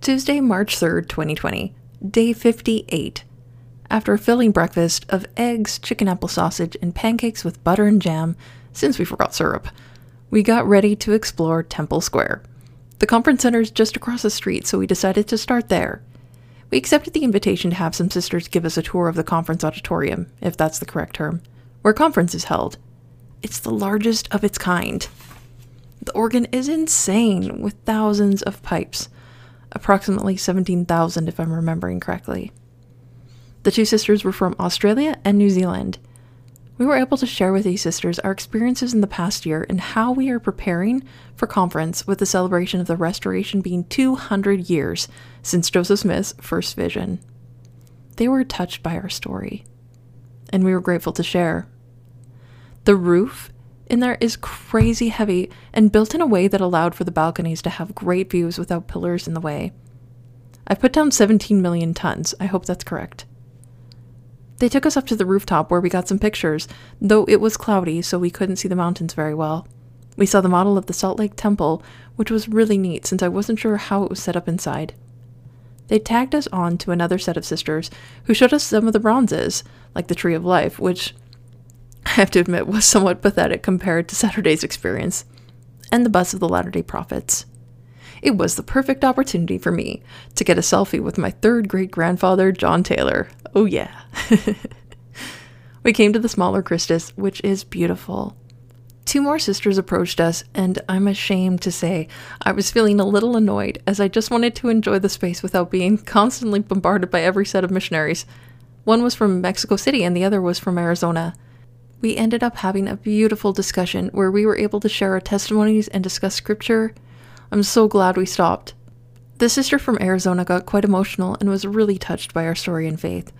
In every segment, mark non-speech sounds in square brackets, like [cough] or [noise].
Tuesday, March 3rd, 2020, day 58. After a filling breakfast of eggs, chicken apple sausage, and pancakes with butter and jam, since we forgot syrup, we got ready to explore Temple Square. The conference center is just across the street, so we decided to start there. We accepted the invitation to have some sisters give us a tour of the conference auditorium, if that's the correct term, where conference is held. It's the largest of its kind. The organ is insane, with thousands of pipes approximately 17,000 if I'm remembering correctly. The two sisters were from Australia and New Zealand. We were able to share with these sisters our experiences in the past year and how we are preparing for conference with the celebration of the restoration being 200 years since Joseph Smith's first vision. They were touched by our story, and we were grateful to share. The roof in there is crazy heavy and built in a way that allowed for the balconies to have great views without pillars in the way. I've put down 17 million tons. I hope that's correct. They took us up to the rooftop where we got some pictures, though it was cloudy, so we couldn't see the mountains very well. We saw the model of the Salt Lake Temple, which was really neat since I wasn't sure how it was set up inside. They tagged us on to another set of sisters who showed us some of the bronzes, like the Tree of Life, which [laughs] I have to admit was somewhat pathetic compared to Saturday's experience, and the bus of the Latter day Prophets. It was the perfect opportunity for me to get a selfie with my third great grandfather, John Taylor. Oh, yeah. [laughs] we came to the smaller Christus, which is beautiful. Two more sisters approached us, and I'm ashamed to say I was feeling a little annoyed as I just wanted to enjoy the space without being [laughs] constantly bombarded by every set of missionaries. One was from Mexico City, and the other was from Arizona we ended up having a beautiful discussion where we were able to share our testimonies and discuss scripture. I'm so glad we stopped. The sister from Arizona got quite emotional and was really touched by our story and faith.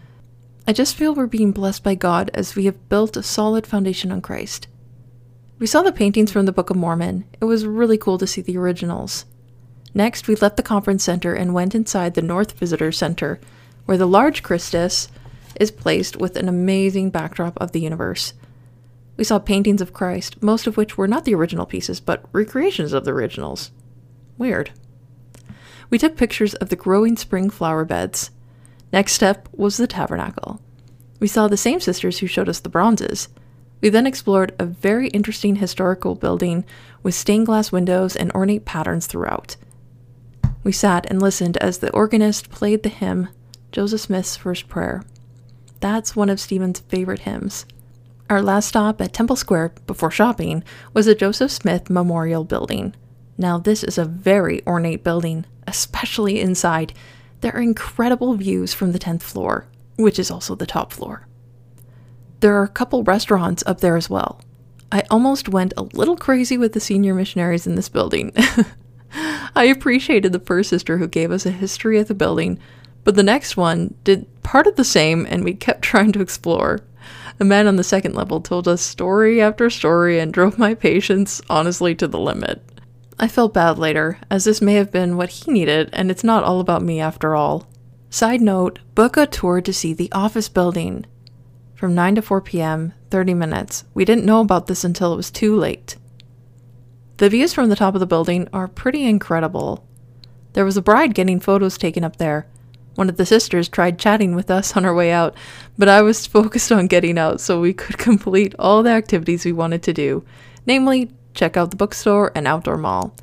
I just feel we're being blessed by God as we have built a solid foundation on Christ. We saw the paintings from the Book of Mormon. It was really cool to see the originals. Next, we left the conference center and went inside the North Visitor Center, where the large Christus is placed with an amazing backdrop of the universe. We saw paintings of Christ, most of which were not the original pieces, but recreations of the originals. Weird. We took pictures of the growing spring flower beds. Next step was the tabernacle. We saw the same sisters who showed us the bronzes. We then explored a very interesting historical building with stained glass windows and ornate patterns throughout. We sat and listened as the organist played the hymn, Joseph Smith's First Prayer. That's one of Stephen's favorite hymns. Our last stop at Temple Square before shopping was the Joseph Smith Memorial Building. Now, this is a very ornate building, especially inside. There are incredible views from the 10th floor, which is also the top floor. There are a couple restaurants up there as well. I almost went a little crazy with the senior missionaries in this building. [laughs] I appreciated the first sister who gave us a history of the building, but the next one did part of the same and we kept [laughs] trying to explore. The man on the second level told us story after story and drove my patience honestly to the limit. I felt bad later, as this may have been what he needed, and it's not all about me after all. Side note book a tour to see the office building. From 9 to 4 p.m., 30 minutes. We didn't know about this until it was too late. The views from the top of the building are pretty incredible. There was a bride getting photos taken up there, one of the sisters tried chatting with us on our way out, but I was [laughs] focused on getting out so we could [laughs] complete all the activities we wanted to do, namely, check out the bookstore and outdoor mall.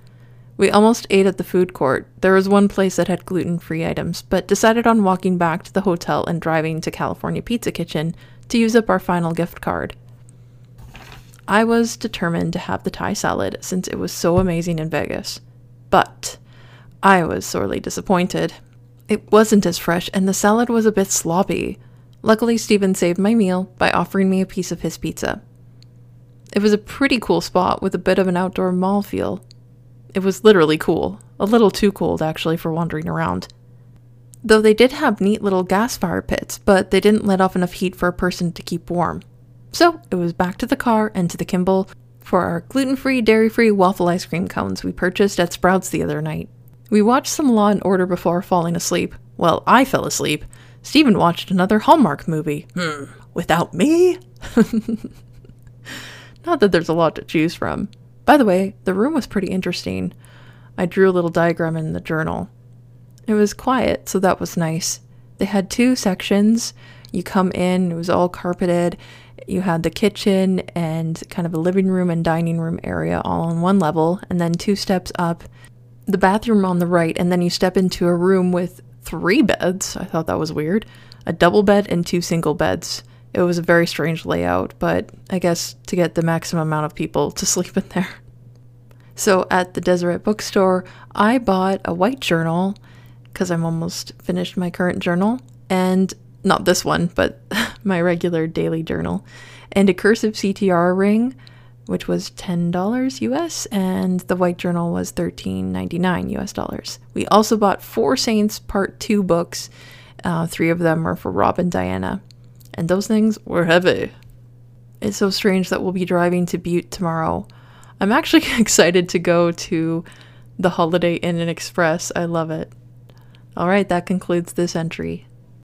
We almost ate at the food court. There was one place that had gluten free items, but decided on walking back to the hotel and driving to California Pizza Kitchen to use up our final gift card. I was determined to have the Thai salad since it was so amazing in Vegas. But I was sorely disappointed. It wasn't as fresh, and the salad was a bit sloppy. Luckily, Steven saved my meal by offering me a piece of his pizza. It was a pretty cool spot with a bit of an outdoor mall feel. It was literally cool, a little too cold actually for wandering around. Though they did have neat little gas fire pits, but they didn't let off enough heat for a person to keep warm. So it was back to the car and to the Kimball for our gluten free, dairy free waffle ice cream cones we purchased at Sprouts the other night. We watched some Law and Order before falling asleep. Well, I fell asleep. Steven watched another Hallmark movie. Hmm, without me? [laughs] Not that there's a lot to choose from. By the way, the room was pretty interesting. I drew a little diagram in the journal. It was quiet, so that was nice. They had two sections. You come in, it was all carpeted. You had the kitchen and kind of a living room and dining room area all on one level, and then two steps up, the bathroom on the right, and then you step into a room with three beds. I thought that was weird. A double bed and two single beds. It was a very strange layout, but I guess to get the maximum amount of people to [laughs] sleep in there. So at the Deseret bookstore, I bought a white journal because I'm almost finished my current journal, and not this one, but [laughs] my regular daily journal, and a cursive CTR ring, which was $10 US, and the white journal was $13.99 US dollars. We also bought Four Saints Part 2 books. Uh, three of them are for Rob and Diana and those things were heavy. It's so strange that we'll be driving to Butte tomorrow. I'm actually [laughs] excited to go to the Holiday Inn and Express. I love it. All right, that concludes this entry.